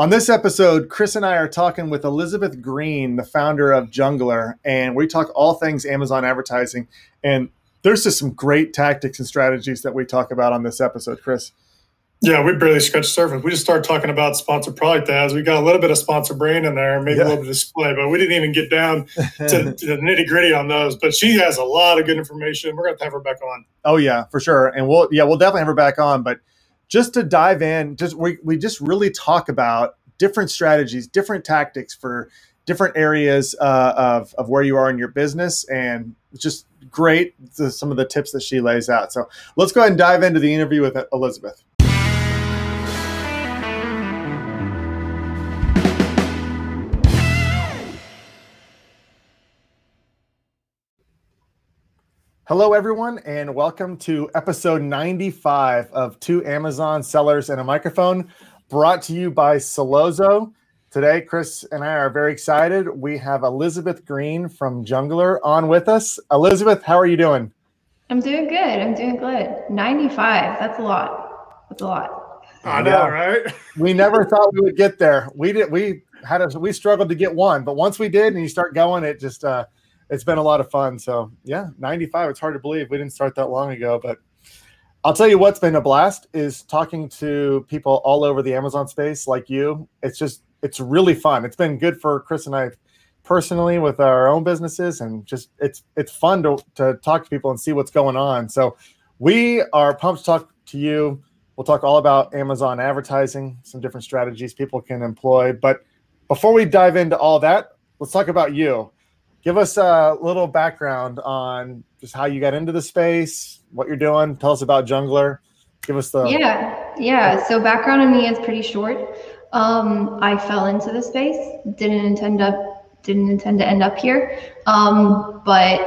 On this episode, Chris and I are talking with Elizabeth Green, the founder of Jungler, and we talk all things Amazon advertising. And there's just some great tactics and strategies that we talk about on this episode, Chris. Yeah, we barely scratched the surface. We just started talking about sponsored product ads. We got a little bit of sponsor brand in there, maybe yeah. a little bit of display, but we didn't even get down to, to the nitty gritty on those. But she has a lot of good information. We're going to have her back on. Oh yeah, for sure. And we'll yeah we'll definitely have her back on. But just to dive in, just we, we just really talk about different strategies, different tactics for different areas uh, of, of where you are in your business and just great the, some of the tips that she lays out. So let's go ahead and dive into the interview with Elizabeth. Hello, everyone, and welcome to episode 95 of Two Amazon Sellers and a Microphone, brought to you by Sellozo. Today, Chris and I are very excited. We have Elizabeth Green from Jungler on with us. Elizabeth, how are you doing? I'm doing good. I'm doing good. 95. That's a lot. That's a lot. I know, right? we never thought we would get there. We did. We had a. We struggled to get one, but once we did, and you start going, it just. uh it's been a lot of fun. So yeah, 95. It's hard to believe we didn't start that long ago, but I'll tell you what's been a blast is talking to people all over the Amazon space like you. It's just it's really fun. It's been good for Chris and I personally with our own businesses and just it's it's fun to, to talk to people and see what's going on. So we are pumped to talk to you. We'll talk all about Amazon advertising, some different strategies people can employ. But before we dive into all that, let's talk about you give us a little background on just how you got into the space, what you're doing. Tell us about Jungler. Give us the yeah, yeah. So background on me is pretty short. Um, I fell into the space. Didn't intend up. Didn't intend to end up here. Um, but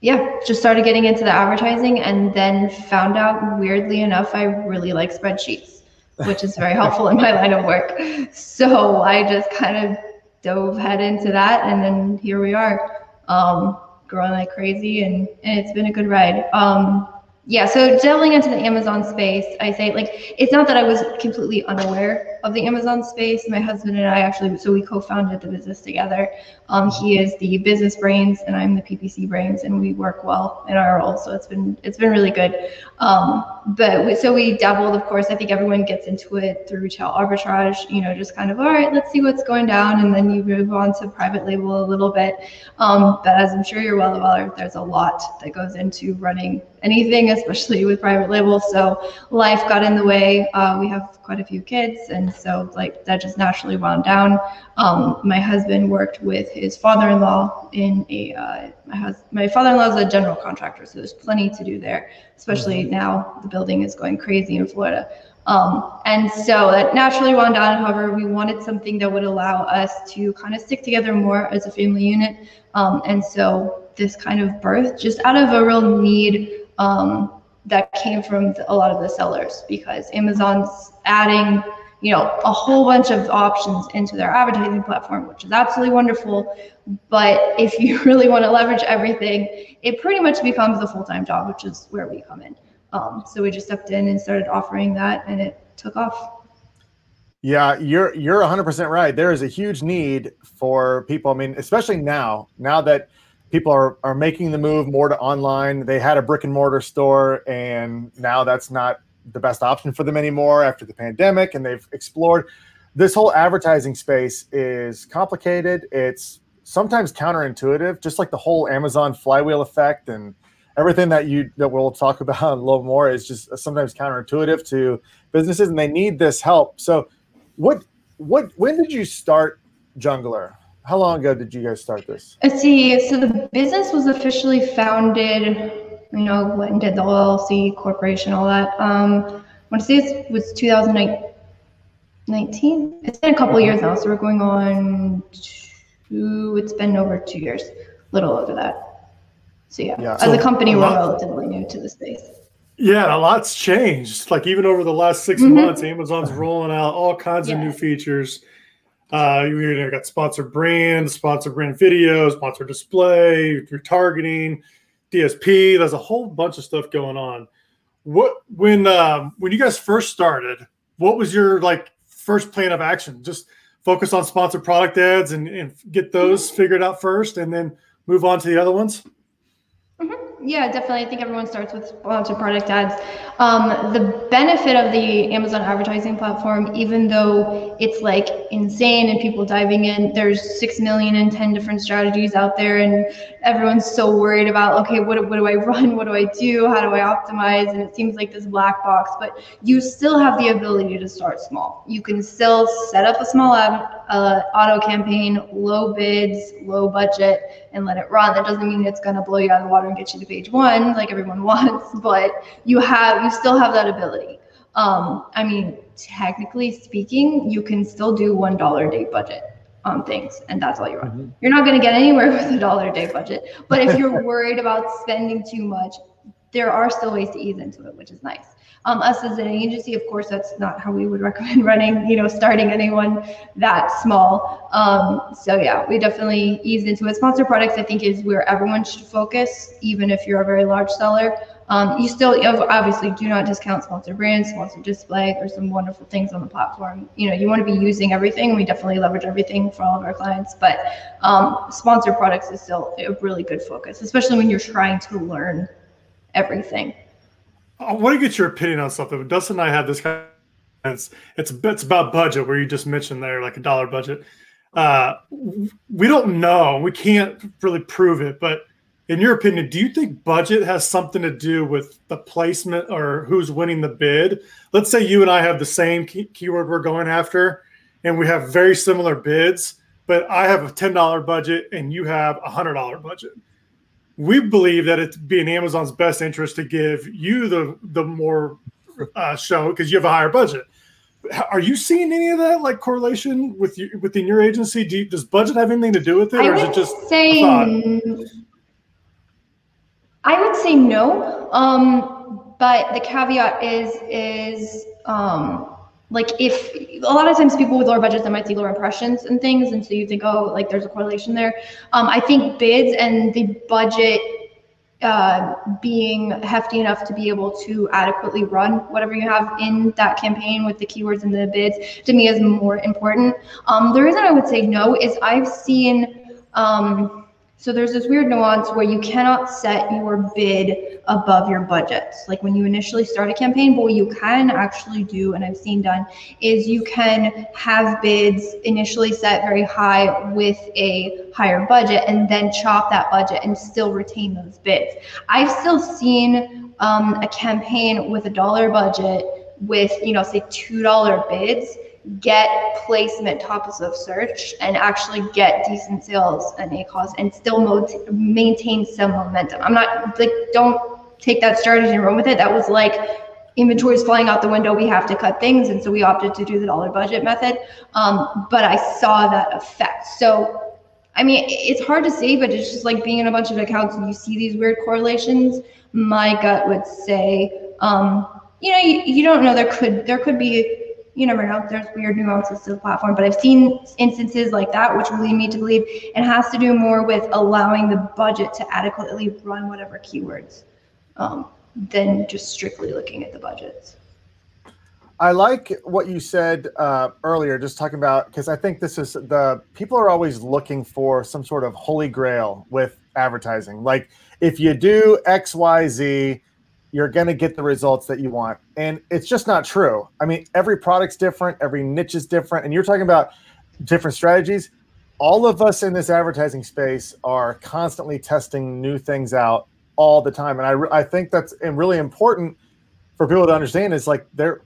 yeah, just started getting into the advertising, and then found out weirdly enough, I really like spreadsheets, which is very helpful in my line of work. So I just kind of dove head into that, and then here we are, um, growing like crazy, and, and it's been a good ride. Um, yeah, so delving into the Amazon space, I say like it's not that I was completely unaware of the Amazon space. My husband and I actually, so we co-founded the business together. Um, he is the business brains, and I'm the PPC brains, and we work well in our roles. So it's been it's been really good. Um, but we, so we dabbled, of course. I think everyone gets into it through retail arbitrage. You know, just kind of all right, let's see what's going down, and then you move on to private label a little bit. Um, but as I'm sure you're well aware, there's a lot that goes into running anything, especially with private label. So life got in the way. Uh, we have quite a few kids, and so like that just naturally wound down. Um, my husband worked with his father-in-law in a. Uh, my hus- my father-in-law is a general contractor, so there's plenty to do there. Especially mm-hmm. now, the building is going crazy in Florida. Um, and so that naturally wound down. However, we wanted something that would allow us to kind of stick together more as a family unit. Um, and so this kind of birth just out of a real need um, that came from a lot of the sellers because Amazon's adding, you know, a whole bunch of options into their advertising platform, which is absolutely wonderful. But if you really want to leverage everything, it pretty much becomes a full-time job, which is where we come in. Um, so we just stepped in and started offering that, and it took off. Yeah, you're you're 100% right. There is a huge need for people. I mean, especially now, now that people are, are making the move more to online. They had a brick and mortar store, and now that's not the best option for them anymore after the pandemic. And they've explored this whole advertising space is complicated. It's sometimes counterintuitive, just like the whole Amazon flywheel effect and everything that you that we'll talk about a little more is just sometimes counterintuitive to businesses, and they need this help. So, what what when did you start Jungler? how long ago did you guys start this? See. So the business was officially founded, you know, went and did the LLC corporation, all that. Um, I want to say it was 2019. It's been a couple years now, so we're going on two. It's been over two years, a little over that. So yeah, yeah. as so a company, a we're relatively new to the space. Yeah, a lot's changed. Like even over the last 6 mm-hmm. months, Amazon's rolling out all kinds yeah. of new features uh, you know, got sponsored brand, sponsored brand video, sponsored display, retargeting, DSP. There's a whole bunch of stuff going on. What when um, when you guys first started, what was your like first plan of action? Just focus on sponsored product ads and, and get those figured out first, and then move on to the other ones. Yeah, definitely. I think everyone starts with sponsored product ads. Um, the benefit of the Amazon advertising platform, even though it's like insane and people diving in, there's six million and ten different strategies out there, and everyone's so worried about okay, what, what do I run? What do I do? How do I optimize? And it seems like this black box, but you still have the ability to start small. You can still set up a small ad, uh, auto campaign, low bids, low budget, and let it run. That doesn't mean it's going to blow you out of the water and get you to page one like everyone wants, but you have you still have that ability. Um, I mean, technically speaking, you can still do one dollar a day budget on things, and that's all you run. Mm-hmm. You're not going to get anywhere with a dollar a day budget. But if you're worried about spending too much, there are still ways to ease into it, which is nice. Um, us as an agency, of course, that's not how we would recommend running, you know, starting anyone that small. Um, so yeah, we definitely ease into it. Sponsor products, I think, is where everyone should focus, even if you're a very large seller. Um, you still obviously do not discount sponsored brands, sponsored display. There's some wonderful things on the platform. You know, you want to be using everything. We definitely leverage everything for all of our clients, but um, sponsored products is still a really good focus, especially when you're trying to learn everything. I want to get your opinion on something. Dustin and I had this kind of, it's, it's, it's about budget where you just mentioned there, like a dollar budget. Uh, we don't know. We can't really prove it, but in your opinion, do you think budget has something to do with the placement or who's winning the bid? Let's say you and I have the same key- keyword we're going after, and we have very similar bids, but I have a $10 budget and you have a $100 budget we believe that it'd be in Amazon's best interest to give you the the more uh, show because you have a higher budget. Are you seeing any of that like correlation with you within your agency? Do you, does budget have anything to do with it, I or is it just say, I would say no. Um, but the caveat is is um, like if a lot of times people with lower budgets they might see lower impressions and things and so you think oh like there's a correlation there. Um, i think bids and the budget uh, being hefty enough to be able to adequately run whatever you have in that campaign with the keywords and the bids to me is more important. Um, the reason i would say no is i've seen um, so there's this weird nuance where you cannot set your bid above your budgets. Like when you initially start a campaign, but what you can actually do, and I've seen done, is you can have bids initially set very high with a higher budget and then chop that budget and still retain those bids. I've still seen um, a campaign with a dollar budget with, you know, say $2 bids get placement tops of search and actually get decent sales and ACOS and still mo- maintain some momentum. I'm not like, don't take that strategy and run with it. That was like inventory is flying out the window. We have to cut things. And so we opted to do the dollar budget method. Um, but I saw that effect. So, I mean, it's hard to say, but it's just like being in a bunch of accounts and you see these weird correlations. My gut would say, um, you know, you, you don't know. There could there could be you never know. There's weird nuances to the platform, but I've seen instances like that, which lead me to believe it has to do more with allowing the budget to adequately run whatever keywords um, than just strictly looking at the budgets. I like what you said uh, earlier, just talking about because I think this is the people are always looking for some sort of holy grail with advertising. Like if you do X, Y, Z, you're going to get the results that you want. And it's just not true. I mean, every product's different, every niche is different. And you're talking about different strategies. All of us in this advertising space are constantly testing new things out all the time. And I, I think that's really important for people to understand is like there,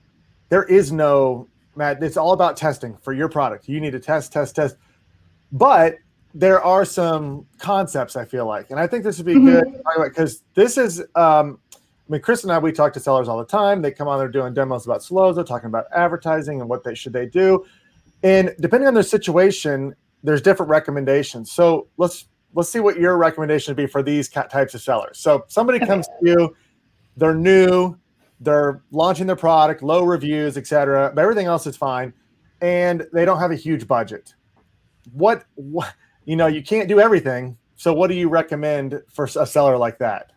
there is no, Matt, it's all about testing for your product. You need to test, test, test. But there are some concepts I feel like, and I think this would be mm-hmm. good because this is um, I mean, Chris and I, we talk to sellers all the time. They come on there doing demos about Sellozo, talking about advertising and what they should they do. And depending on their situation, there's different recommendations. So let's let's see what your recommendation would be for these types of sellers. So somebody comes to you, they're new, they're launching their product, low reviews, etc. But everything else is fine, and they don't have a huge budget. What, what you know, you can't do everything. So what do you recommend for a seller like that?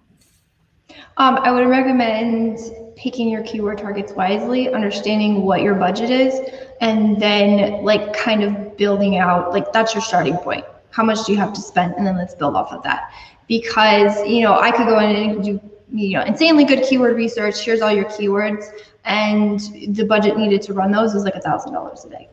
Um, I would recommend picking your keyword targets wisely, understanding what your budget is. and then like kind of building out like that's your starting point. How much do you have to spend? And then let's build off of that. Because you know i could go in and do you know insanely good keyword research. Here's all your keywords. And the budget needed to run those is like a thousand dollars a day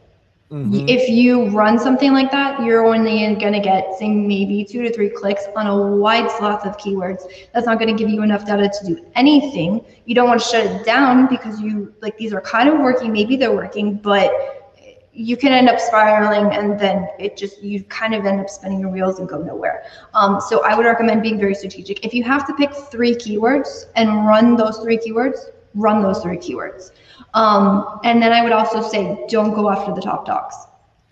Mm-hmm. If you run something like that, you're only going to get, say, maybe two to three clicks on a wide swath of keywords. That's not going to give you enough data to do anything. You don't want to shut it down because you like these are kind of working. Maybe they're working, but you can end up spiraling and then it just you kind of end up spinning your wheels and go nowhere um, so i would recommend being very strategic if you have to pick three keywords and run those three keywords run those three keywords um, and then I would also say, don't go after the top docs.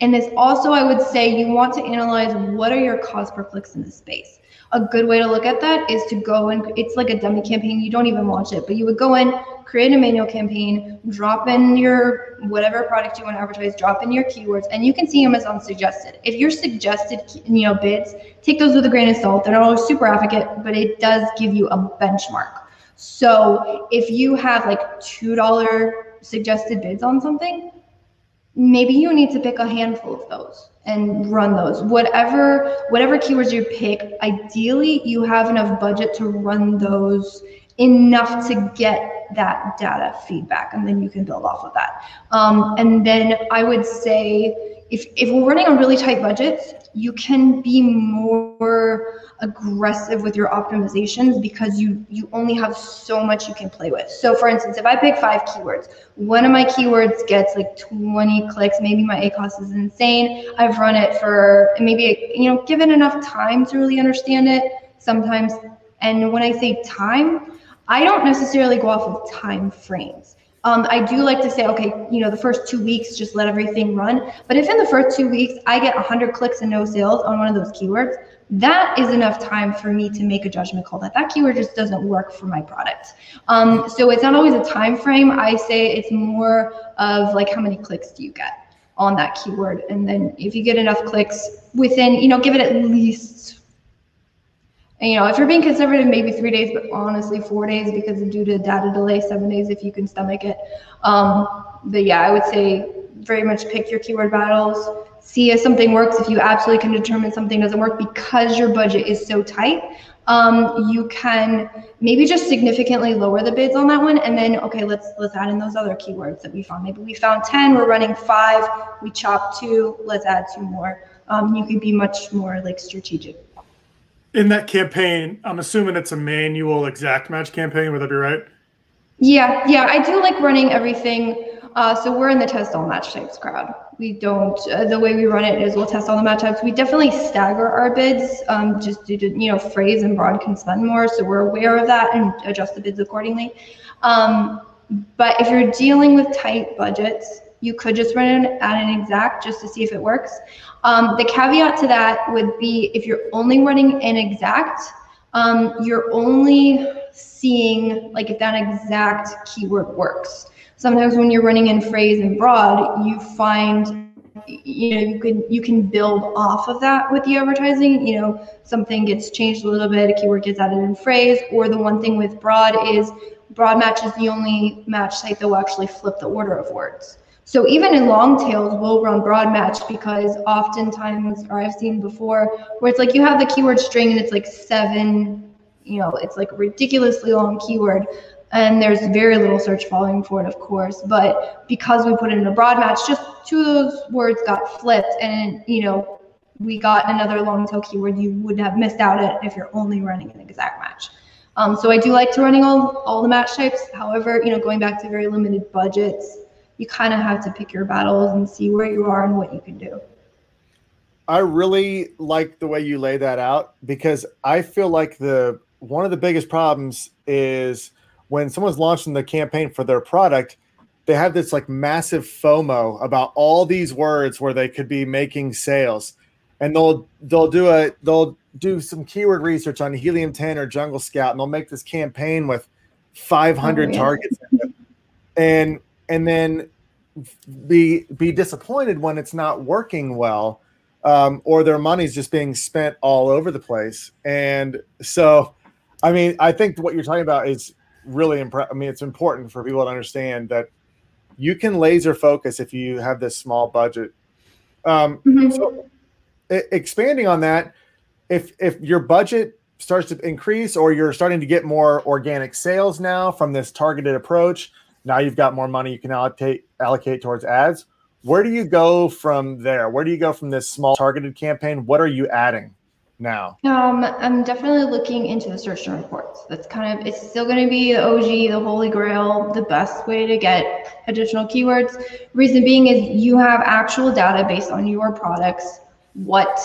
And this also, I would say, you want to analyze what are your cost per clicks in this space. A good way to look at that is to go and it's like a dummy campaign. You don't even launch it, but you would go in, create a manual campaign, drop in your whatever product you want to advertise, drop in your keywords, and you can see Amazon suggested. If your suggested, you know, bids, take those with a grain of salt. They're not always super advocate, but it does give you a benchmark. So if you have like two dollar suggested bids on something, maybe you need to pick a handful of those and run those. Whatever whatever keywords you pick, ideally you have enough budget to run those enough to get that data feedback and then you can build off of that. Um, and then I would say if, if we're running on really tight budgets, you can be more aggressive with your optimizations because you you only have so much you can play with. So for instance, if I pick five keywords, one of my keywords gets like 20 clicks, maybe my ACOS is insane. I've run it for maybe you know, given enough time to really understand it sometimes. And when I say time, I don't necessarily go off of time frames. Um, I do like to say, okay, you know, the first two weeks, just let everything run. But if in the first two weeks I get 100 clicks and no sales on one of those keywords, that is enough time for me to make a judgment call that that keyword just doesn't work for my product. Um, so it's not always a time frame. I say it's more of like how many clicks do you get on that keyword, and then if you get enough clicks within, you know, give it at least and, you know, if you're being conservative, maybe three days, but honestly, four days because due to data delay, seven days if you can stomach it. Um, but yeah, I would say very much pick your keyword battles. See if something works. If you absolutely can determine something doesn't work because your budget is so tight, um, you can maybe just significantly lower the bids on that one, and then okay, let's let's add in those other keywords that we found. Maybe we found ten, we're running five, we chop two, let's add two more. Um, you can be much more like strategic in that campaign, I'm assuming it's a manual exact match campaign. Would that be right? Yeah, yeah, I do like running everything. Uh, so we're in the test all match types crowd. We don't. Uh, the way we run it is we'll test all the match types. We definitely stagger our bids, um, just due to you know phrase and broad can spend more, so we're aware of that and adjust the bids accordingly. Um, but if you're dealing with tight budgets, you could just run it at an exact just to see if it works. Um, the caveat to that would be if you're only running an exact, um, you're only seeing like if that exact keyword works. Sometimes when you're running in phrase and broad, you find you know you can you can build off of that with the advertising you know something gets changed a little bit a keyword gets added in phrase or the one thing with broad is broad match is the only match type that will actually flip the order of words so even in long tails, we'll run broad match because oftentimes, or I've seen before, where it's like you have the keyword string and it's like seven, you know, it's like a ridiculously long keyword. And there's very little search volume for it, of course. But because we put it in a broad match, just two of those words got flipped. And, you know, we got another long tail keyword you would have missed out at if you're only running an exact match. Um, so I do like to running all, all the match types. However, you know, going back to very limited budgets, you kind of have to pick your battles and see where you are and what you can do. I really like the way you lay that out because I feel like the one of the biggest problems is when someone's launching the campaign for their product, they have this like massive FOMO about all these words where they could be making sales. And they'll they'll do a they'll do some keyword research on Helium 10 or Jungle Scout and they'll make this campaign with 500 oh, yeah. targets. And and then be be disappointed when it's not working well um, or their money's just being spent all over the place and so i mean i think what you're talking about is really impressive i mean it's important for people to understand that you can laser focus if you have this small budget. Um, Mhm. so e- expanding on that, if if your budget starts to increase or you're starting to get more organic sales now from this targeted approach, now you've got more money you can allocate allocate towards ads. Where do you go from there? Where do you go from this small targeted campaign? What are you adding now? Um, I'm definitely looking into the search term reports. That's kind of, it's still going to be the OG, the holy grail, the best way to get additional keywords. Reason being is you have actual data based on your products, what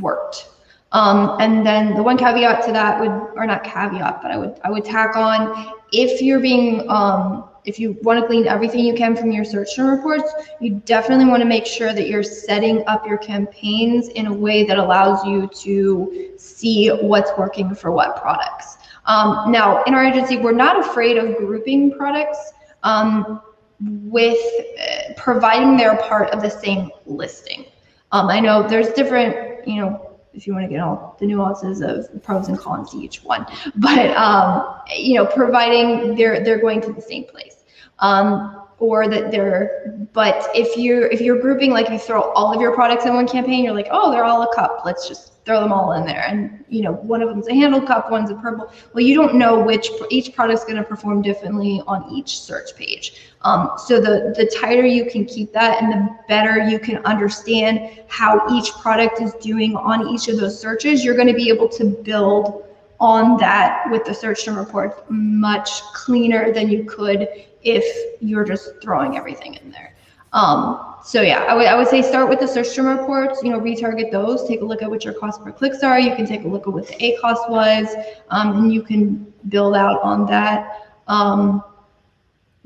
worked. Um, and then the one caveat to that would, or not caveat, but I would, I would tack on, if you're being, um, if you want to glean everything you can from your search term reports, you definitely want to make sure that you're setting up your campaigns in a way that allows you to see what's working for what products. Um, now, in our agency, we're not afraid of grouping products um, with uh, providing they're part of the same listing. Um, I know there's different, you know, if you want to get all the nuances of pros and cons to each one, but um, you know, providing they're they're going to the same place um, or that they're but if you're if you're grouping like you throw all of your products in one campaign you're like oh they're all a cup. Let's just throw them all in there. And you know one of them's a handle cup one's a purple. Well you don't know which each product's going to perform differently on each search page. Um, so the the tighter you can keep that and the better you can understand how each product is doing on each of those searches you're going to be able to build on that with the search term report much cleaner than you could if you're just throwing everything in there. Um, so yeah, I would, I would say start with the search term reports, you know, retarget those, take a look at what your cost per clicks are. You can take a look at what the ACOS was, um, and you can build out on that. Um,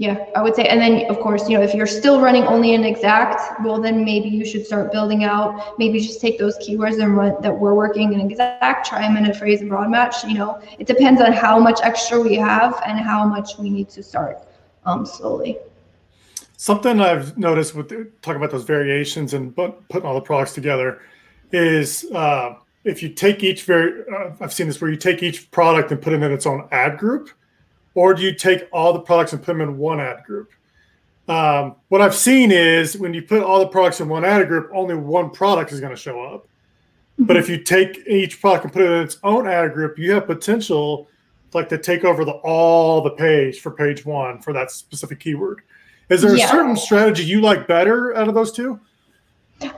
yeah, I would say, and then of course, you know, if you're still running only an exact, well, then maybe you should start building out, maybe just take those keywords and run that we're working in exact, try them in a phrase and broad match, you know, it depends on how much extra we have and how much we need to start um, slowly. Something I've noticed with talking about those variations and put, putting all the products together is uh, if you take each very, uh, I've seen this where you take each product and put it in its own ad group, or do you take all the products and put them in one ad group? Um, what I've seen is when you put all the products in one ad group, only one product is going to show up. But if you take each product and put it in its own ad group, you have potential like to take over the all the page for page one for that specific keyword. Is there Yeah. a certain strategy you like better out of those two?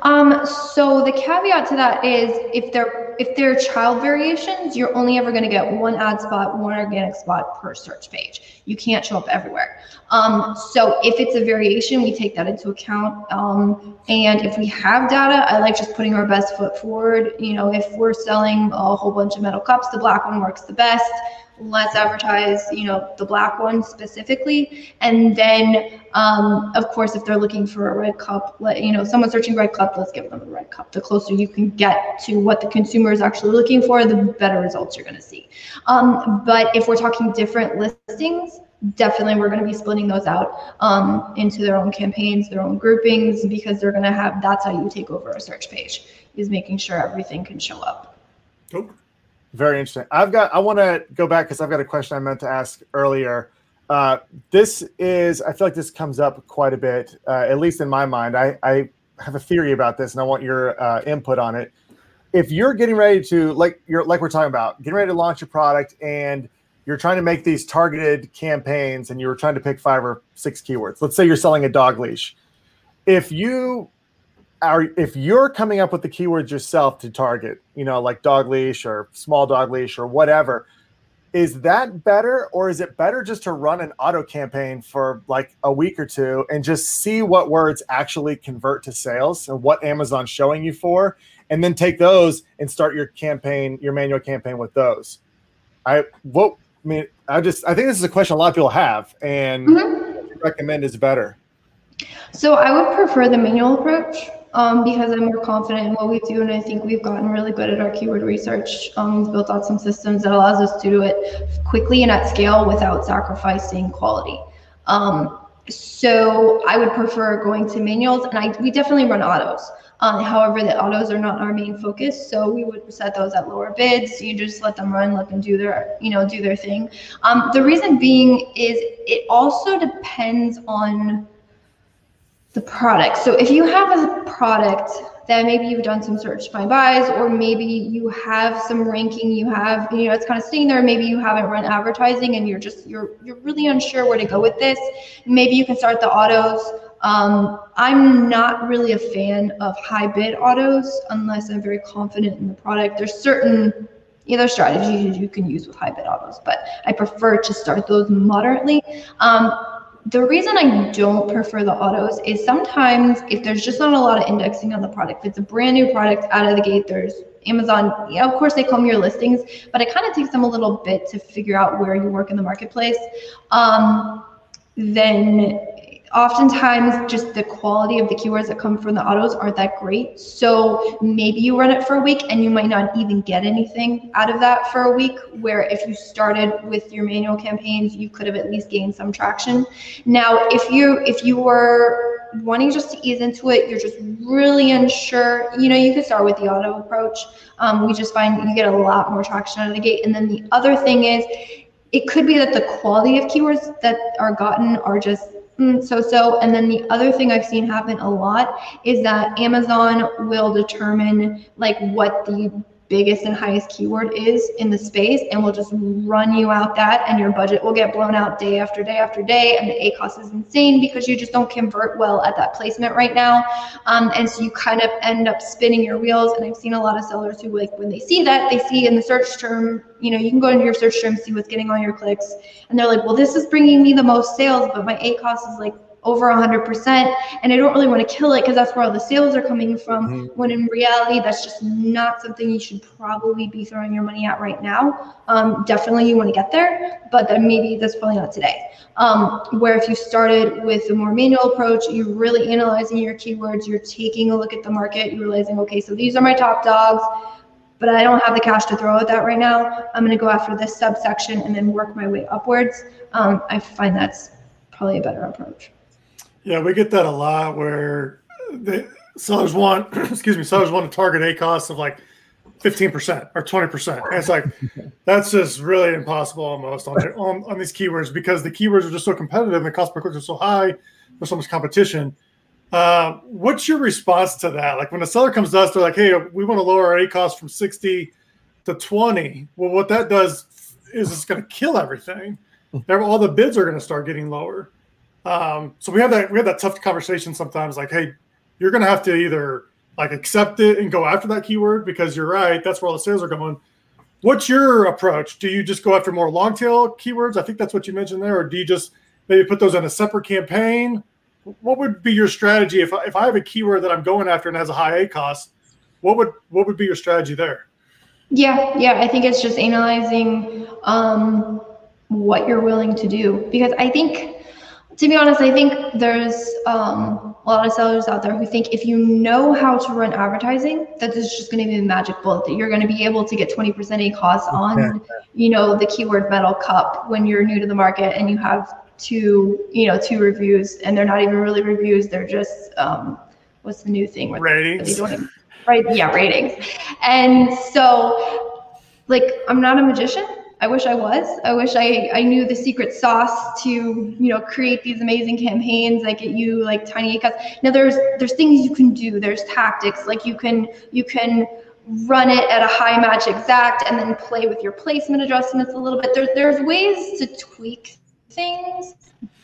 Um, so the caveat to that is if they're if there are child variations, you're only ever going to get one ad spot, one organic spot per search page. You can't show up everywhere. Um, so if it's a variation, we take that into account. Um, and if we have data, I like just putting our best foot forward. You know, if we're selling a whole bunch of metal cups, the black one works the best. Let's advertise, you know, the black one specifically. And then, um, of course, if they're looking for a red cup, let, you know, someone searching red cup, let's give them a red cup. The closer you can get to what the consumer is actually looking for, the better results you're going to see. Um, but if we're talking different listings, definitely we're going to be splitting those out um, into their own campaigns, their own groupings, because they're going to have, that's how you take over a search page, is making sure everything can show up. Nope. Very interesting. I've got. I want to go back because I've got a question I meant to ask earlier. Uh, this is. I feel like this comes up quite a bit, uh, at least in my mind. I, I have a theory about this, and I want your uh, input on it. If you're getting ready to, like you're like we're talking about, getting ready to launch a product, and you're trying to make these targeted campaigns, and you're trying to pick five or six keywords. Let's say you're selling a dog leash. If you are if you're coming up with the keywords yourself to target, you know, like dog leash or small dog leash or whatever, is that better or is it better just to run an auto campaign for like a week or two and just see what words actually convert to sales and what Amazon's showing you for and then take those and start your campaign, your manual campaign with those? I what I mean, I just I think this is a question a lot of people have and Mhm. what you recommend is better. So I would prefer the manual approach um, because I'm more confident in what we do, and I think we've gotten really good at our keyword research. Um, we've built out some systems that allows us to do it quickly and at scale without sacrificing quality. Um, so I would prefer going to manuals, and I we definitely run autos. Um, however, the autos are not our main focus, so we would set those at lower bids. You just let them run, let them do their, you know, do their thing. Um, the reason being is it also depends on the product. So if you have a product that maybe you've done some search find buys, or maybe you have some ranking, you have, you know, it's kind of sitting there, maybe you haven't run advertising and you're just, you're, you're really unsure where to go with this. Maybe you can start the autos. Um, I'm not really a fan of high bid autos unless I'm very confident in the product. There's certain either strategies you can use with high bid autos, but I prefer to start those moderately. Um, the reason I don't prefer the autos is sometimes if there's just not a lot of indexing on the product, if it's a brand new product out of the gate, there's Amazon, yeah, of course they come your listings, but it kind of takes them a little bit to figure out where you work in the marketplace. Um, then oftentimes just the quality of the keywords that come from the autos aren't that great. So maybe you run it for a week and you might not even get anything out of that for a week. Where if you started with your manual campaigns, you could have at least gained some traction. Now, if you if you were wanting just to ease into it, you're just really unsure, you know, you could start with the auto approach. Um, we just find you get a lot more traction out of the gate. And then the other thing is, it could be that the quality of keywords that are gotten are just Mm, so so and then the other thing i've seen happen a lot is that amazon will determine like what the biggest and highest keyword is in the space and we'll just run you out that and your budget will get blown out day after day after day and the ACOS is insane because you just don't convert well at that placement right now. Um, and so you kind of end up spinning your wheels. And I've seen a lot of sellers who like when they see that, they see in the search term, you know, you can go into your search term, see what's getting all your clicks. And they're like, well, this is bringing me the most sales, but my ACOS is like over 100% and i don't really want to kill it because that's where all the sales are coming from mm-hmm. when in reality that's just not something you should probably be throwing your money at right now um, definitely you want to get there but then maybe that's probably not today um, where if you started with a more manual approach you're really analyzing your keywords you're taking a look at the market you're realizing okay so these are my top dogs but I don't have the cash to throw at that right now. I'm going to go after this subsection and then work my way upwards. Um, I find that's probably a better approach. Yeah, we get that a lot where the sellers want, excuse me, sellers want to target a cost of like 15% or 20%. And it's like, that's just really impossible almost on, on, on these keywords because the keywords are just so competitive and the cost per click are so high. There's so much competition. Uh, what's your response to that? Like when a seller comes to us, they're like, hey, we want to lower our ACOS from 60 to 20. Well, what that does is it's going to kill everything. All the bids are going to start getting lower. Um, so we have that we have that tough conversation sometimes, like, hey, you're gonna have to either like accept it and go after that keyword because you're right, that's where all the sales are going. What's your approach? Do you just go after more long tail keywords? I think that's what you mentioned there, or do you just maybe put those in a separate campaign? What would be your strategy if I, if I have a keyword that I'm going after and has a high ACOS? What would what would be your strategy there? Yeah, yeah, I think it's just analyzing um, what you're willing to do because I think to be honest, I think there's um, a lot of sellers out there who think if you know how to run advertising, that this is just going to be a magic bullet that you're going to be able to get 20% ACOS on, you know, the keyword metal cup when you're new to the market and you have two, you know, two reviews and they're not even really reviews. They're just, um, what's the new thing? Ratings. Right. Yeah. Ratings. And so like, I'm not a magician I wish I was. I wish I, I knew the secret sauce to, you know, create these amazing campaigns that get you like tiny cuts. Now there's there's things you can do. There's tactics like you can you can run it at a high match exact and then play with your placement adjustments a little bit. There's there's ways to tweak things,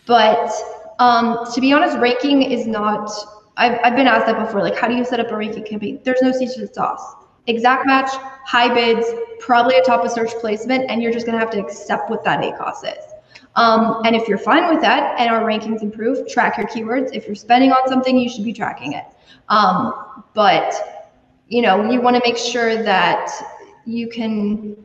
but um, to be honest, ranking is not. I've, I've been asked that before. Like, how do you set up a ranking campaign? There's no secret sauce exact match, high bids, probably a top of search placement, and you're just gonna have to accept what that ACOS is. Um, and if you're fine with that and our rankings improve, track your keywords. If you're spending on something, you should be tracking it. Um, but you know, you want to make sure that you can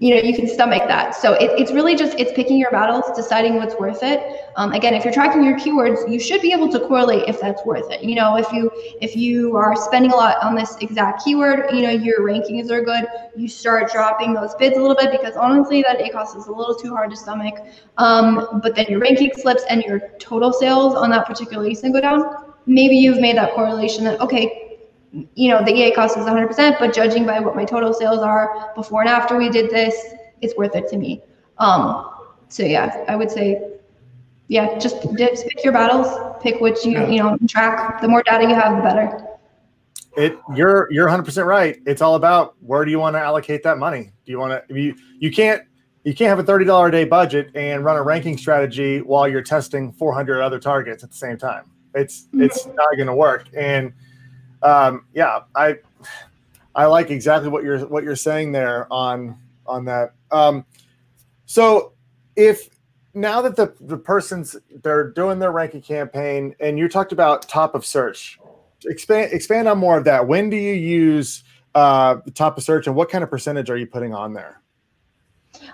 you know you can stomach that. So it, it's really just it's picking your battles deciding what's worth it. Um, again if you're tracking your keywords you should be able to correlate if that's worth it. You know if you if you are spending a lot on this exact keyword you know your rankings are good you start dropping those bids a little bit because honestly that acos is a little too hard to stomach. Um, but then your ranking slips and your total sales on that particular listing go down. Maybe you've made that correlation that okay you know, the ACOS is 100%, but judging by what my total sales are before and after we did this, it's worth it to me. Um, so yeah, I would say yeah, just, just pick your battles, pick which you, you know, track. The more data you have, the better. It you're you're 100 percent right. It's all about where do you want to allocate that money? Do you want to you you can't you can't have a $30 a day budget and run a ranking strategy while you're testing 400 other targets at the same time. It's mm-hmm. it's not going to work. And um, yeah, I I like exactly what you're what you're saying there on on that. Um, so if now that the the person's they're doing their ranking campaign and you talked about top of search, expand expand on more of that. When do you use uh, top of search and what kind of percentage are you putting on there?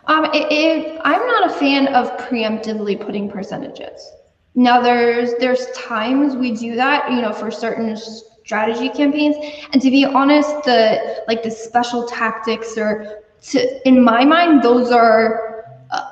Um, it, it, I'm not a fan of preemptively putting percentages. Now there's there's times we do that, you know, for certain strategy campaigns. And to be honest, the like the special tactics or to in my mind, those are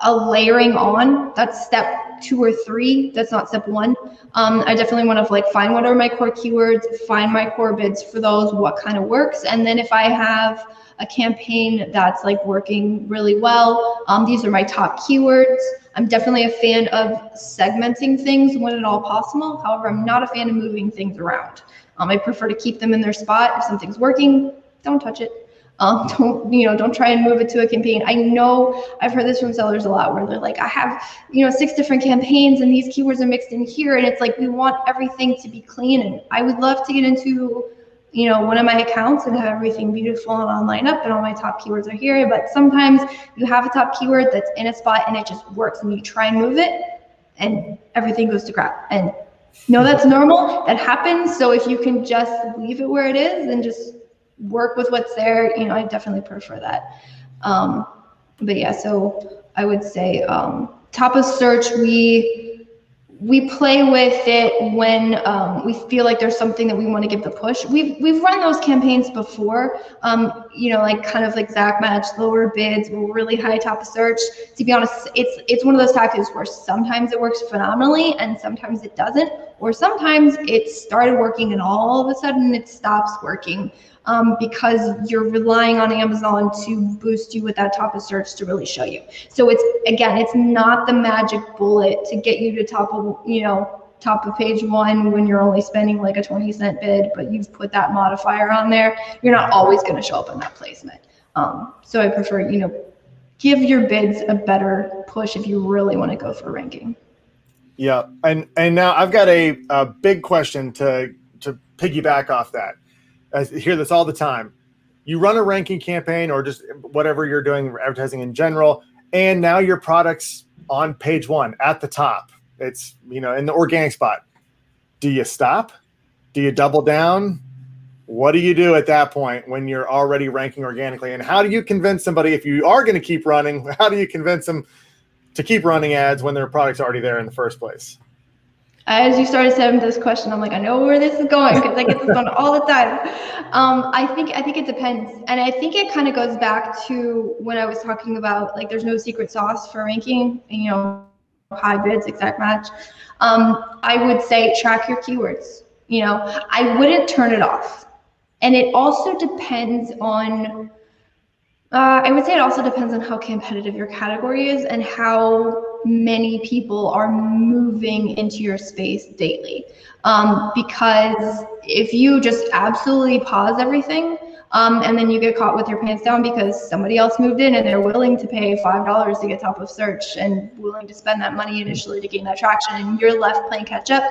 a, layering on. That's step two or three. That's not step one. Um, I definitely want to like find what are my core keywords, find my core bids for those, what kind of works, and then if I have a campaign that's like working really well, um, these are my top keywords. I'm definitely a fan of segmenting things when at all possible. However, I'm not a fan of moving things around. Um, I prefer to keep them in their spot. If something's working, don't touch it. Um, don't you know? Don't try and move it to a campaign. I know I've heard this from sellers a lot, where they're like, I have you know six different campaigns, and these keywords are mixed in here, and it's like we want everything to be clean. And I would love to get into you know one of my accounts and have everything beautiful and all lined up, and all my top keywords are here. But sometimes you have a top keyword that's in a spot and it just works, and you try and move it, and everything goes to crap. And no, that's normal. That happens. So if you can just leave it where it is and just work with what's there, you know, I definitely prefer that. Um, but yeah, so I would say um, top of search, we we play with it when um, we feel like there's something that we want to give the push. We've we've run those campaigns before, um, you know, like kind of like exact match, lower bids, really high top of search. To be honest, it's it's one of those tactics where sometimes it works phenomenally and sometimes it doesn't, or sometimes it started working and all of a sudden it stops working um, because you're relying on Amazon to boost you with that top of search to really show you. So it's again, it's not the magic bullet to get you to top of you know top of page one when you're only spending like a 20 cent bid, but you've put that modifier on there. You're not always going to show up in that placement. Um, so I prefer you know give your bids a better push if you really want to go for ranking. Yeah, and and now I've got a, a big question to to piggyback off that. I hear this all the time. You run a ranking campaign or just whatever you're doing, advertising in general, and now your product's on page one at the top. It's you know in the organic spot. Do you stop? Do you double down? What do you do at that point when you're already ranking organically? And how do you convince somebody if you are going to keep running? How do you convince them to keep running ads when their product's already there in the first place? As you started saying this question, I'm like, I know where this is going because I get this one all the time. Um, I think I think it depends, and I think it kind of goes back to when I was talking about like there's no secret sauce for ranking, you know, high bids, exact match. Um, I would say track your keywords. You know, I wouldn't turn it off, and it also depends on uh, I would say it also depends on how competitive your category is and how many people are moving into your space daily. Um, because if you just absolutely pause everything um, and then you get caught with your pants down because somebody else moved in and they're willing to pay $5 to get top of search and willing to spend that money initially to gain that traction and you're left playing catch up.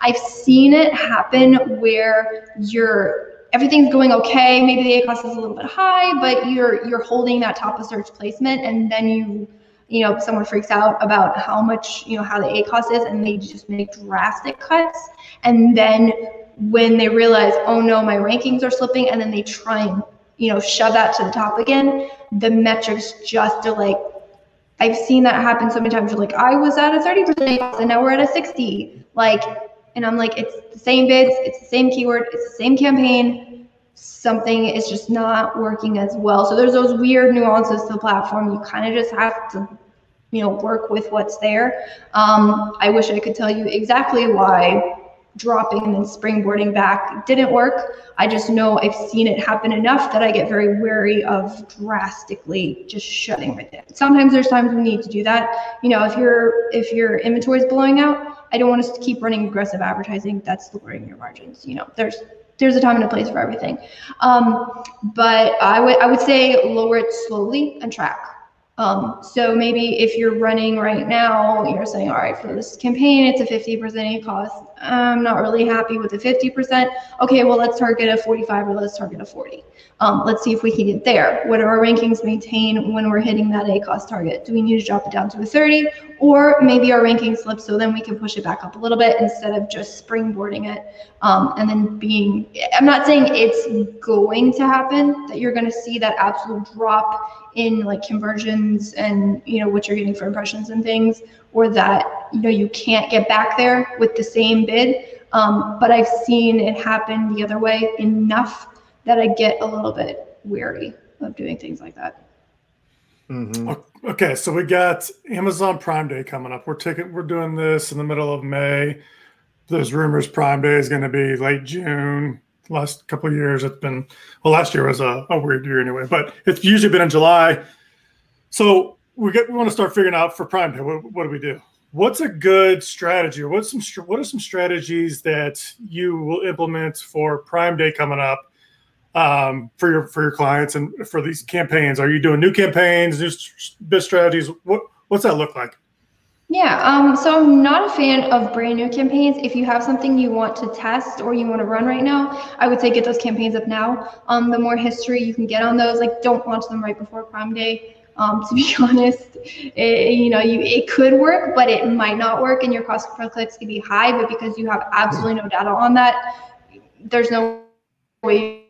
I've seen it happen where you're everything's going okay. Maybe the ACOS is a little bit high, but you're you're holding that top of search placement, and then you you know someone freaks out about how much you know how the ACOS is, and they just make drastic cuts, and then when they realize, oh no, my rankings are slipping, and then they try and you know shove that to the top again, the metrics just are like. I've seen that happen so many times. You're like, I was at a 30% ACOS and now we're at a 60. Like and I'm like, it's the same bids, it's the same keyword, it's the same campaign. Something is just not working as well. So there's those weird nuances to the platform. You kind of just have to, you know, work with what's there. Um, I wish I could tell you exactly why dropping and then springboarding back didn't work. I just know I've seen it happen enough that I get very wary of drastically just shutting right there. Sometimes there's times we need to do that. You know, if your if your inventory is blowing out, I don't want to keep running aggressive advertising. That's lowering your margins. You know, there's there's a time and a place for everything. Um, but I would I would say lower it slowly and track. Um, so maybe if you're running right now, you're saying, all right, for this campaign, it's a 50% cost. I'm not really happy with the 50%. Okay, well, let's target a 45 or let's target a 40. Um, let's see if we can get there. What do our rankings maintain when we're hitting that ACOS target? Do we need to drop it down to a 30 or maybe our ranking slips so then we can push it back up a little bit instead of just springboarding it um, and then being, I'm not saying it's going to happen that you're going to see that absolute drop in like conversions and you know what you're getting for impressions and things or that you know you can't get back there with the same bid. Um, but i've seen it happen the other way enough that i get a little bit weary of doing things like that. Mm-hmm. okay so we got amazon prime day coming up. We're taking we're doing this in the middle of may. There's rumors prime day is going to be late june. Last couple of years it's been well last year was a, a, weird year anyway but it's usually been in july. So we get we want to start figuring out for prime day what, what do we do what's a good strategy what's some what are some strategies that you will implement for prime day coming up um, for your for your clients and for these campaigns are you doing new campaigns new best strategies what what's that look like yeah, um, so I'm not a fan of brand new campaigns. If you have something you want to test or you want to run right now, I would say get those campaigns up now. Um, the more history you can get on those, like don't launch them right before Prime Day. Um, to be honest, it, you know, you it could work, but it might not work, and your cost per clicks could be high. But because you have absolutely no data on that, there's no way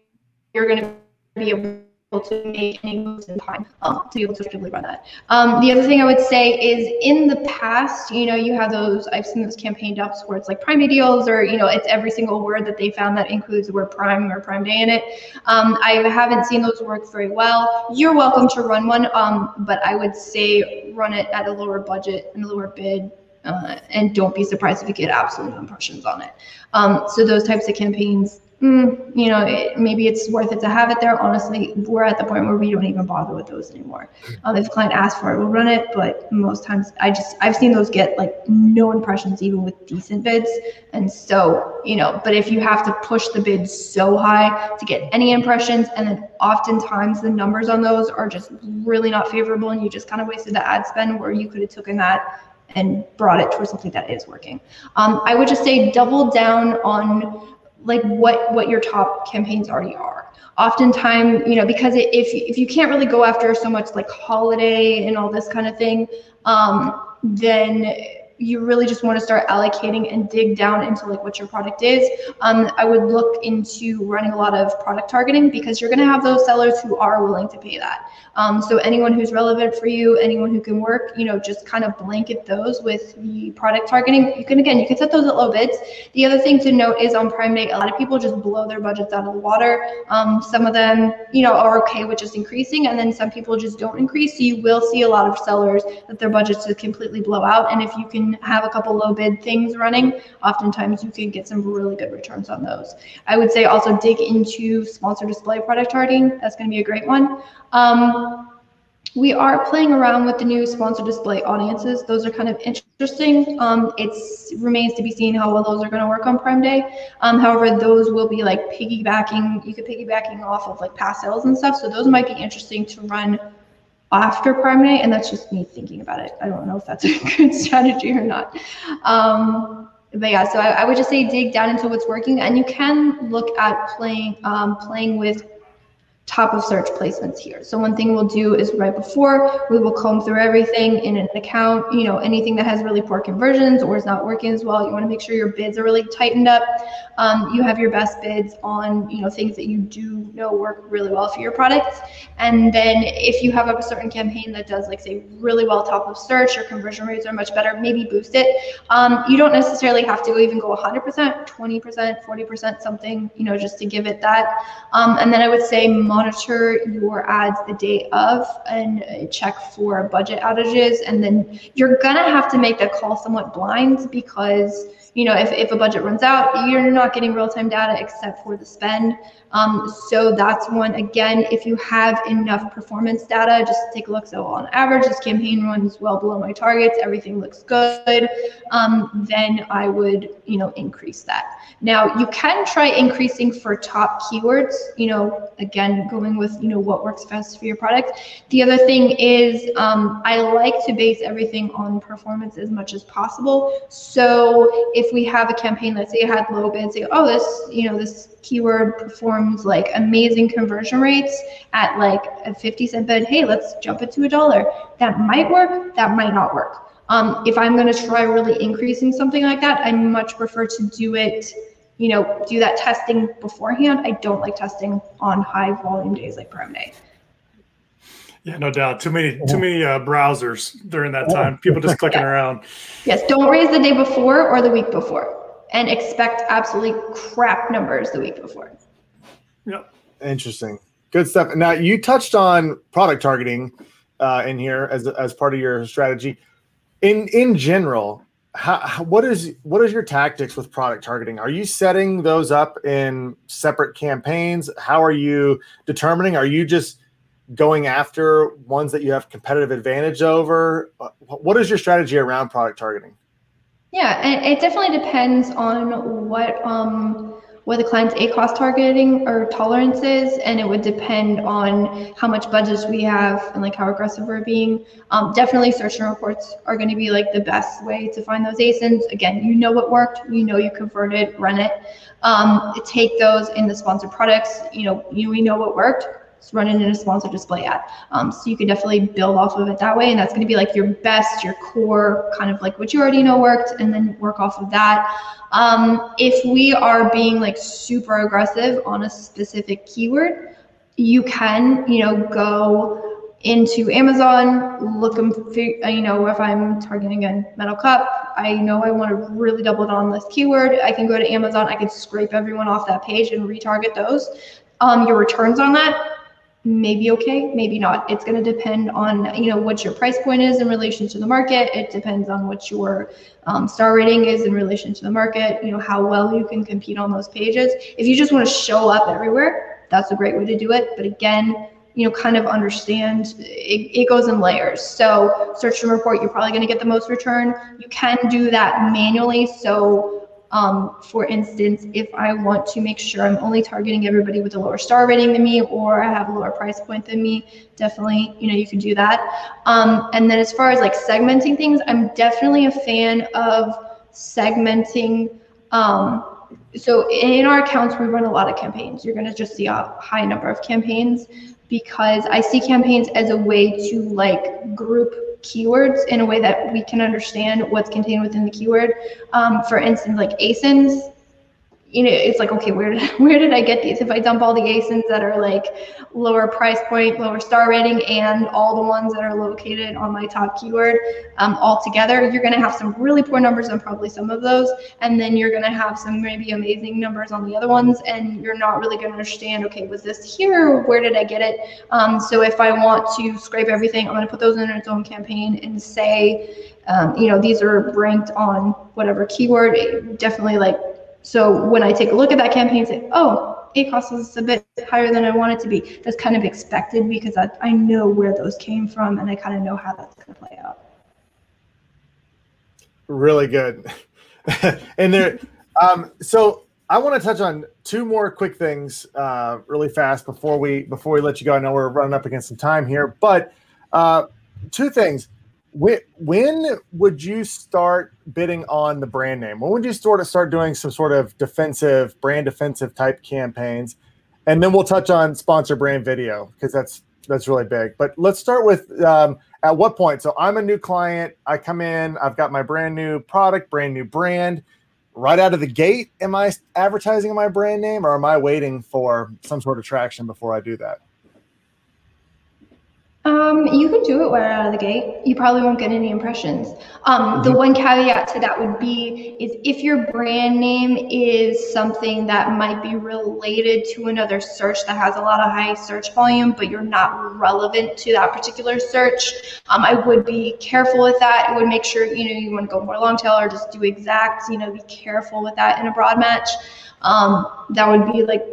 you're going to be able to make any moves in time um, to be able to effectively run that. Um, the other thing I would say is in the past, you know, you have those, I've seen those campaign dumps where it's like prime deals or, you know, it's every single word that they found that includes the word prime or prime day in it. Um, I haven't seen those work very well. You're welcome to run one, um, but I would say run it at a lower budget and a lower bid uh, and don't be surprised if you get absolute impressions on it. Um, so those types of campaigns mm, you know, it, maybe it's worth it to have it there. Honestly, we're at the point where we don't even bother with those anymore. Um, if a client asks for it, we'll run it. But most times, I just I've seen those get like no impressions even with decent bids. And so, you know, but if you have to push the bid so high to get any impressions, and then oftentimes the numbers on those are just really not favorable, and you just kind of wasted the ad spend where you could have taken that and brought it towards something that is working. Um, I would just say double down on like what what your top campaigns already are. Oftentimes you know because it, if if you can't really go after so much like holiday and all this kind of thing um then you really just want to start allocating and dig down into like what your product is um, i would look into running a lot of product targeting because you're going to have those sellers who are willing to pay that. Um, so anyone who's relevant for you anyone who can work you know just kind of blanket those with the product targeting. You can again you can set those at low bids. The other thing to note is on prime day a lot of people just blow their budgets out of the water. Um, some of them you know are okay with just increasing and then some people just don't increase. So you will see a lot of sellers that their budgets just completely blow out and if you can have a couple low bid things running, oftentimes you can get some really good returns on those. I would say also dig into sponsor display product targeting. That's going to be a great one. Um, we are playing around with the new sponsor display audiences. Those are kind of interesting. Um, it remains to be seen how well those are going to work on Prime Day. Um, however, those will be like piggybacking. You could piggybacking off of like past sales and stuff. So those might be interesting to run after Prime Day, and that's just me thinking about it. I don't know if that's a good strategy or not. Um, but yeah, so I, I, would just say dig down into what's working, and you can look at playing um, playing with top of search placements here. So one thing we'll do is right before we will comb through everything in an account, you know, anything that has really poor conversions or is not working as well. You want to make sure your bids are really tightened up. Um, you have your best bids on, you know, things that you do know work really well for your products. And then if you have a certain campaign that does like say really well top of search, your conversion rates are much better, maybe boost it. Um, you don't necessarily have to even go 100%, 20%, 40%, something, you know, just to give it that. Um, and then I would say monitor your ads the day of and uh, check for budget outages. And then you're gonna have to make that call somewhat blind because you know, if, if a budget runs out, you're not getting real-time data except for the spend. Um, so that's one, again, if you have enough performance data, just take a look. So on average, this campaign runs well below my targets, everything looks good, um, then I would, you know, increase that. Now you can try increasing for top keywords, you know, again, going with, you know, what works best for your product. The other thing is um, I like to base everything on performance as much as possible. So if we have a campaign, let's say it had low bids, say, oh, this, you know, this keyword performs like amazing conversion rates at like a 50 cent bid, hey, let's jump it to a dollar. That might work, that might not work. Um, if I'm going to try really increasing something like that, I much prefer to do it, you know, do that testing beforehand. I don't like testing on high volume days like Prime Day. Yeah, no doubt. Too many, too many uh, browsers during that time. People just clicking yeah. around. Yes, don't raise the day before or the week before and expect absolutely crap numbers the week before. Yep. Interesting. Good stuff. Now you touched on product targeting uh, in here as as part of your strategy. In in general, how, what is what is your tactics with product targeting? Are you setting those up in separate campaigns? How are you determining? Are you just going after ones that you have competitive advantage over? What is your strategy around product targeting? Yeah, and it definitely depends on what um what the client's ACOS targeting or tolerance is, and it would depend on how much budgets we have and like how aggressive we're being. Um, definitely search and reports are going to be like the best way to find those ASINs. Again, you know what worked, you know you converted, run it. Um, take those in the sponsored products. You know, you we know what worked running in a sponsored display ad. Um, so you could definitely build off of it that way. And that's going to be like your best, your core, kind of like what you already know worked, and then work off of that. Um, if we are being like super aggressive on a specific keyword, you can, you know, go into Amazon, look them, you know, if I'm targeting a metal cup, I know I want to really double down on this keyword. I can go to Amazon, I can scrape everyone off that page and retarget those. Um, your returns on that maybe okay, maybe not. It's going to depend on you know what your price point is in relation to the market. It depends on what your um, star rating is in relation to the market. You know how well you can compete on those pages. If you just want to show up everywhere, that's a great way to do it. But again, you know, kind of understand it, it goes in layers. So search and report, you're probably going to get the most return. You can do that manually. So um, for instance, if I want to make sure I'm only targeting everybody with a lower star rating than me or I have a lower price point than me, definitely, you know, you can do that. Um, and then as far as like segmenting things, I'm definitely a fan of segmenting. Um, so in our accounts, we run a lot of campaigns. You're going to just see a high number of campaigns because I see campaigns as a way to like group keywords in a way that we can understand what's contained within the keyword. Um, for instance, like ASINs, you know, it's like, okay, where did, where did I get these? If I dump all the ASINs that are like lower price point, lower star rating, and all the ones that are located on my top keyword um, all together, you're going to have some really poor numbers on probably some of those. And then you're going to have some maybe amazing numbers on the other ones. And you're not really going to understand, okay, was this here? Where did I get it? Um, so if I want to scrape everything, I'm going to put those in its own campaign and say, um, you know, these are ranked on whatever keyword, definitely like so when I take a look at that campaign and say, oh, ACOS is a bit higher than I want it to be, that's kind of expected because I, I know where those came from and I kind of know how that's going to play out. Really good. and there, um, so I want to touch on two more quick things uh, really fast before we before we let you go. I know we're running up against some time here, but uh, two things. When, when would you start bidding on the brand name? When would you sort of start doing some sort of defensive, brand defensive type campaigns? And then we'll touch on sponsor brand video because that's that's really big. But let's start with um, at what point? So I'm a new client. I come in. I've got my brand new product, brand new brand. Right out of the gate, am I advertising my brand name, or am I waiting for some sort of traction before I do that? Um, you can do it right out of the gate. You probably won't get any impressions. Um, the Mhm. one caveat to that would be is if your brand name is something that might be related to another search that has a lot of high search volume, but you're not relevant to that particular search, um, I would be careful with that. It would make sure you know you want to go more long tail or just do exact. You know, be careful with that in a broad match. Um, that would be like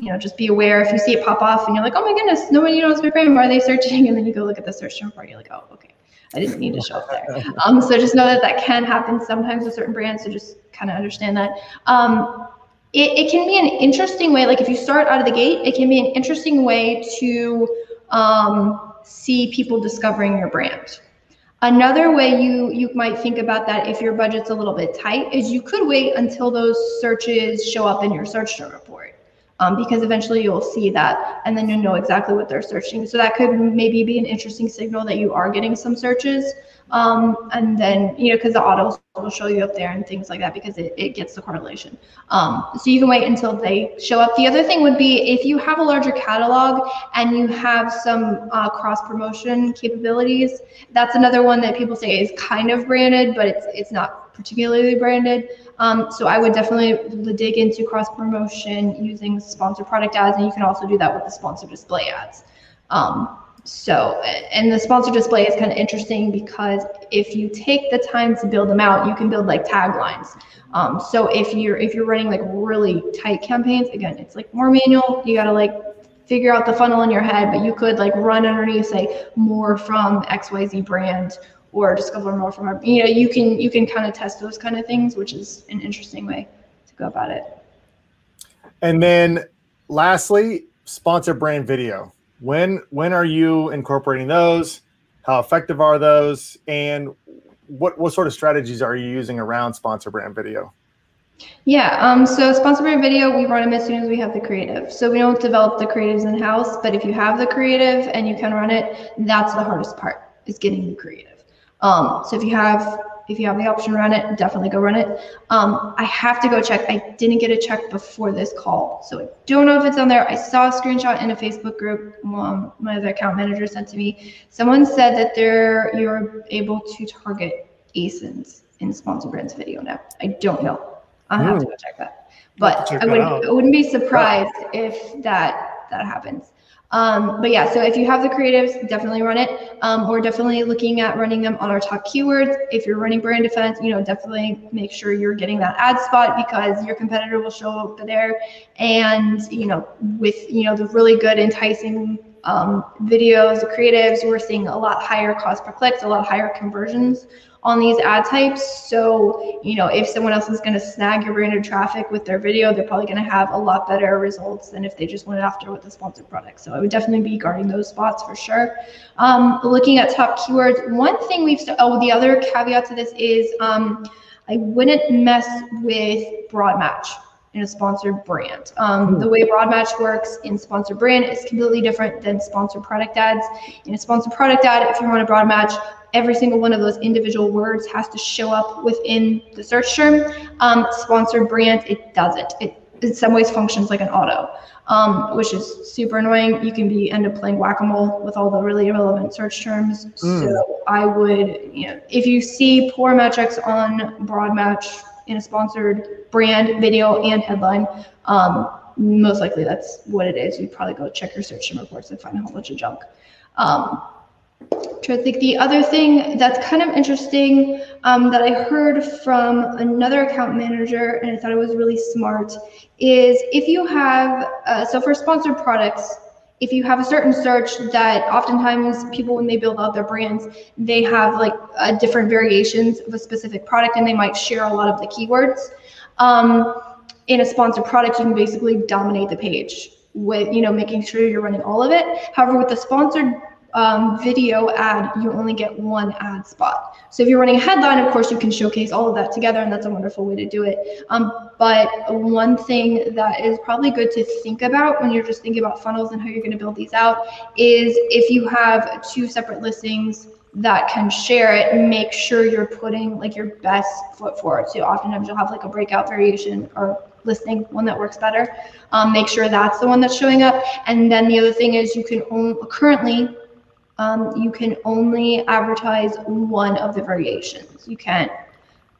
you know, just be aware if you see it pop off and you're like, oh my goodness, nobody knows my brand. Why are they searching? And then you go look at the search term report. You're like, oh, okay, I didn't need to show up there. Um, so just know that that can happen sometimes with certain brands. So just kind of understand that. Um, it, it can be an interesting way. Like if you start out of the gate, it can be an interesting way to um, see people discovering your brand. Another way you you might think about that if your budget's a little bit tight is you could wait until those searches show up in your search term report um, because eventually you'll see that and then you'll know exactly what they're searching. So that could maybe be an interesting signal that you are getting some searches. Um, and then, you know, because the autos will show you up there and things like that because it, it gets the correlation. Um, so you can wait until they show up. The other thing would be if you have a larger catalog and you have some uh, cross promotion capabilities, that's another one that people say is kind of branded, but it's, it's not particularly branded. Um, so I would definitely dig into cross promotion using sponsored product ads, and you can also do that with the sponsored display ads. Um, so, and the sponsored display is kind of interesting because if you take the time to build them out, you can build like taglines. Um, so if you're if you're running like really tight campaigns, again, it's like more manual. You got to like figure out the funnel in your head, but you could like run underneath, say, more from XYZ brand or discover more from our, you know, you can you can kind of test those kind of things, which is an interesting way to go about it. And then lastly, sponsor brand video. When when are you incorporating those? How effective are those? And what what sort of strategies are you using around sponsor brand video? Yeah, um, so sponsor brand video, we run them as soon as we have the creative. So we don't develop the creatives in house, but if you have the creative and you can run it, that's the hardest part is getting the creative. Um, so if you have if you have the option to run it, definitely go run it. Um, I have to go check. I didn't get a check before this call, so I don't know if it's on there. I saw a screenshot in a Facebook group um, my other account manager sent to me. Someone said that they're you're able to target ASINs in sponsor brands video now. I don't know. I'll have to go check that. But check I wouldn't. I wouldn't be surprised if that that happens. Um, but yeah, so if you have the creatives, definitely run it. Um, we're definitely looking at running them on our top keywords. If you're running brand defense, you know, definitely make sure you're getting that ad spot because your competitor will show up there. And, you know, with, you know, the really good enticing um, videos, creatives, we're seeing a lot higher cost per clicks, a lot higher conversions on these ad types. So, you know, if someone else is going to snag your branded traffic with their video, they're probably going to have a lot better results than if they just went after with the sponsored product. So I would definitely be guarding those spots for sure. Um, looking at top keywords, one thing we've, oh, the other caveat to this is um, I wouldn't mess with broad match in a sponsored brand. Um, the way broad match works in sponsored brand is completely different than sponsored product ads. In a sponsored product ad, if you run a broad match, every single one of those individual words has to show up within the search term. Um, sponsored brand, it doesn't. It in some ways functions like an auto, um, which is super annoying. You can be end up playing whack-a-mole with all the really irrelevant search terms. Mm. So I would, you know, if you see poor metrics on broad match in a sponsored brand, video, and headline, um, most likely that's what it is. You'd probably go check your search term reports and find a whole bunch of junk. Um, to think the other thing that's kind of interesting um, that I heard from another account manager and I thought it was really smart is if you have uh, so for sponsored products if you have a certain search that oftentimes people when they build out their brands they have like uh, different variations of a specific product and they might share a lot of the keywords um, in a sponsored product you can basically dominate the page with you know making sure you're running all of it. However with the sponsored um, video ad, you only get one ad spot. So if you're running a headline, of course, you can showcase all of that together, and that's a wonderful way to do it. Um, but one thing that is probably good to think about when you're just thinking about funnels and how you're going to build these out is if you have two separate listings that can share it, make sure you're putting like your best foot forward. So oftentimes you'll have like a breakout variation or listing, one that works better. Um, make sure that's the one that's showing up. And then the other thing is you can only currently um, you can only advertise one of the variations. You can't.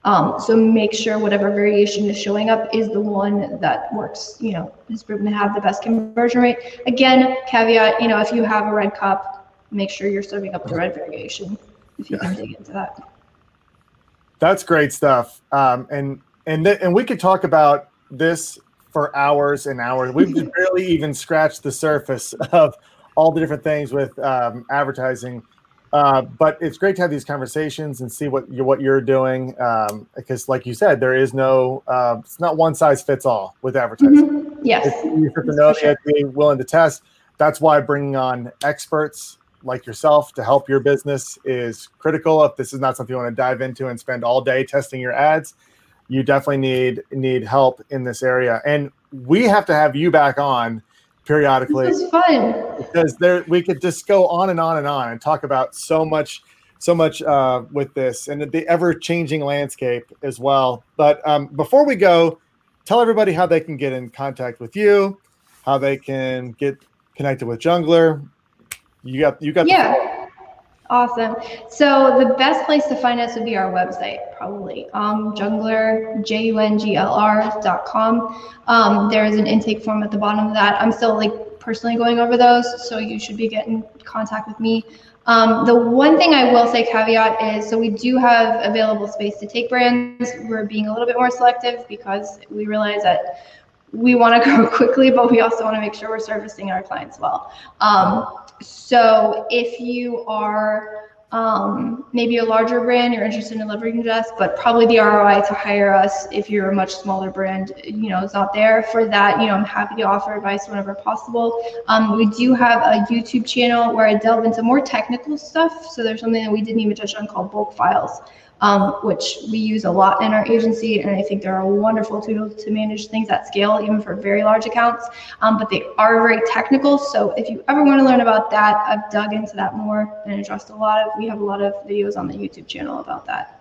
Um, so make sure whatever variation is showing up is the one that works, you know, is proven to have the best conversion rate. Again, caveat, you know, if you have a red cup, make sure you're serving up the red variation if you can dig into that. That's great stuff. Um, and and and we could talk about this for hours and hours. We've barely even scratched the surface of all the different things with um, advertising. Uh, but it's great to have these conversations and see what you're what you're doing um, because, like you said, there is no uh, it's not one size fits all with advertising. Mm-hmm. Yes, It's- you have to know you have to be willing to test. That's why bringing on experts like yourself to help your business is critical. If this is not something you want to dive into and spend all day testing your ads, you definitely need need help in this area. And we have to have you back on periodically was fun. because there we could just go on and on and on and talk about so much so much uh, with this and the ever changing landscape as well but um, before we go tell everybody how they can get in contact with you how they can get connected with Junglr you got you got the. Yeah. Awesome. So the best place to find us would be our website, probably. Um, Junglr, J-U-N-G-L-R dot com. Um, there is an intake form at the bottom of that. I'm still like personally going over those, so you should be getting contact with me. Um, the one thing I will say caveat is, so we do have available space to take brands. We're being a little bit more selective because we realize that we want to grow quickly, but we also want to make sure we're servicing our clients well. Um, so if you are um, maybe a larger brand, you're interested in leveraging us, but probably the ROI to hire us if you're a much smaller brand, you know, is not there. For that, you know, I'm happy to offer advice whenever possible. Um, we do have a YouTube channel where I delve into more technical stuff. So there's something that we didn't even touch on called bulk files um, which we use a lot in our agency. And I think they're a wonderful tool to manage things at scale, even for very large accounts. Um, but they are very technical. So if you ever want to learn about that, I've dug into that more and addressed a lot of, we have a lot of videos on the YouTube channel about that.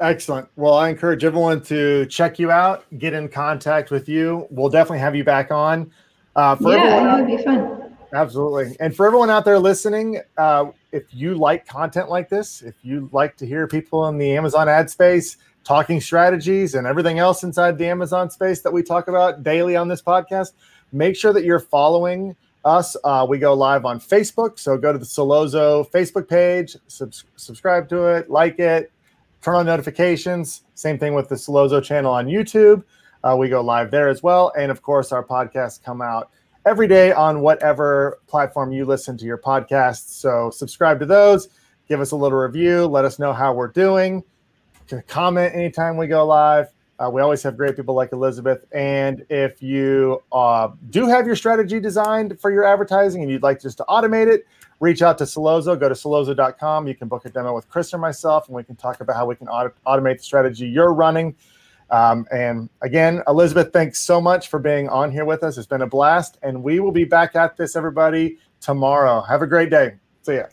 Excellent. Well, I encourage everyone to check you out, get in contact with you. We'll definitely have you back on. Uh, for yeah, everyone that would be fun. Absolutely. And for everyone out there listening, uh, if you like content like this, if you like to hear people in the Amazon ad space talking strategies and everything else inside the Amazon space that we talk about daily on this podcast, make sure that you're following us. Uh, we go live on Facebook. So go to the Sellozo Facebook page, subs- subscribe to it, like it, turn on notifications. Same thing with the Sellozo channel on YouTube. Uh, we go live there as well. And of course, our podcasts come out every day on whatever platform you listen to your podcasts. So subscribe to those, give us a little review, let us know how we're doing. Comment anytime we go live. Uh, we always have great people like Elizabeth. And if you uh, do have your strategy designed for your advertising and you'd like just to automate it, reach out to Sellozo. Go to sellozo.com. You can book a demo with Chris or myself, and we can talk about how we can auto- automate the strategy you're running. Um, and again, Elizabeth, thanks so much for being on here with us. It's been a blast, and we will be back at this, everybody, tomorrow. Have a great day. See ya.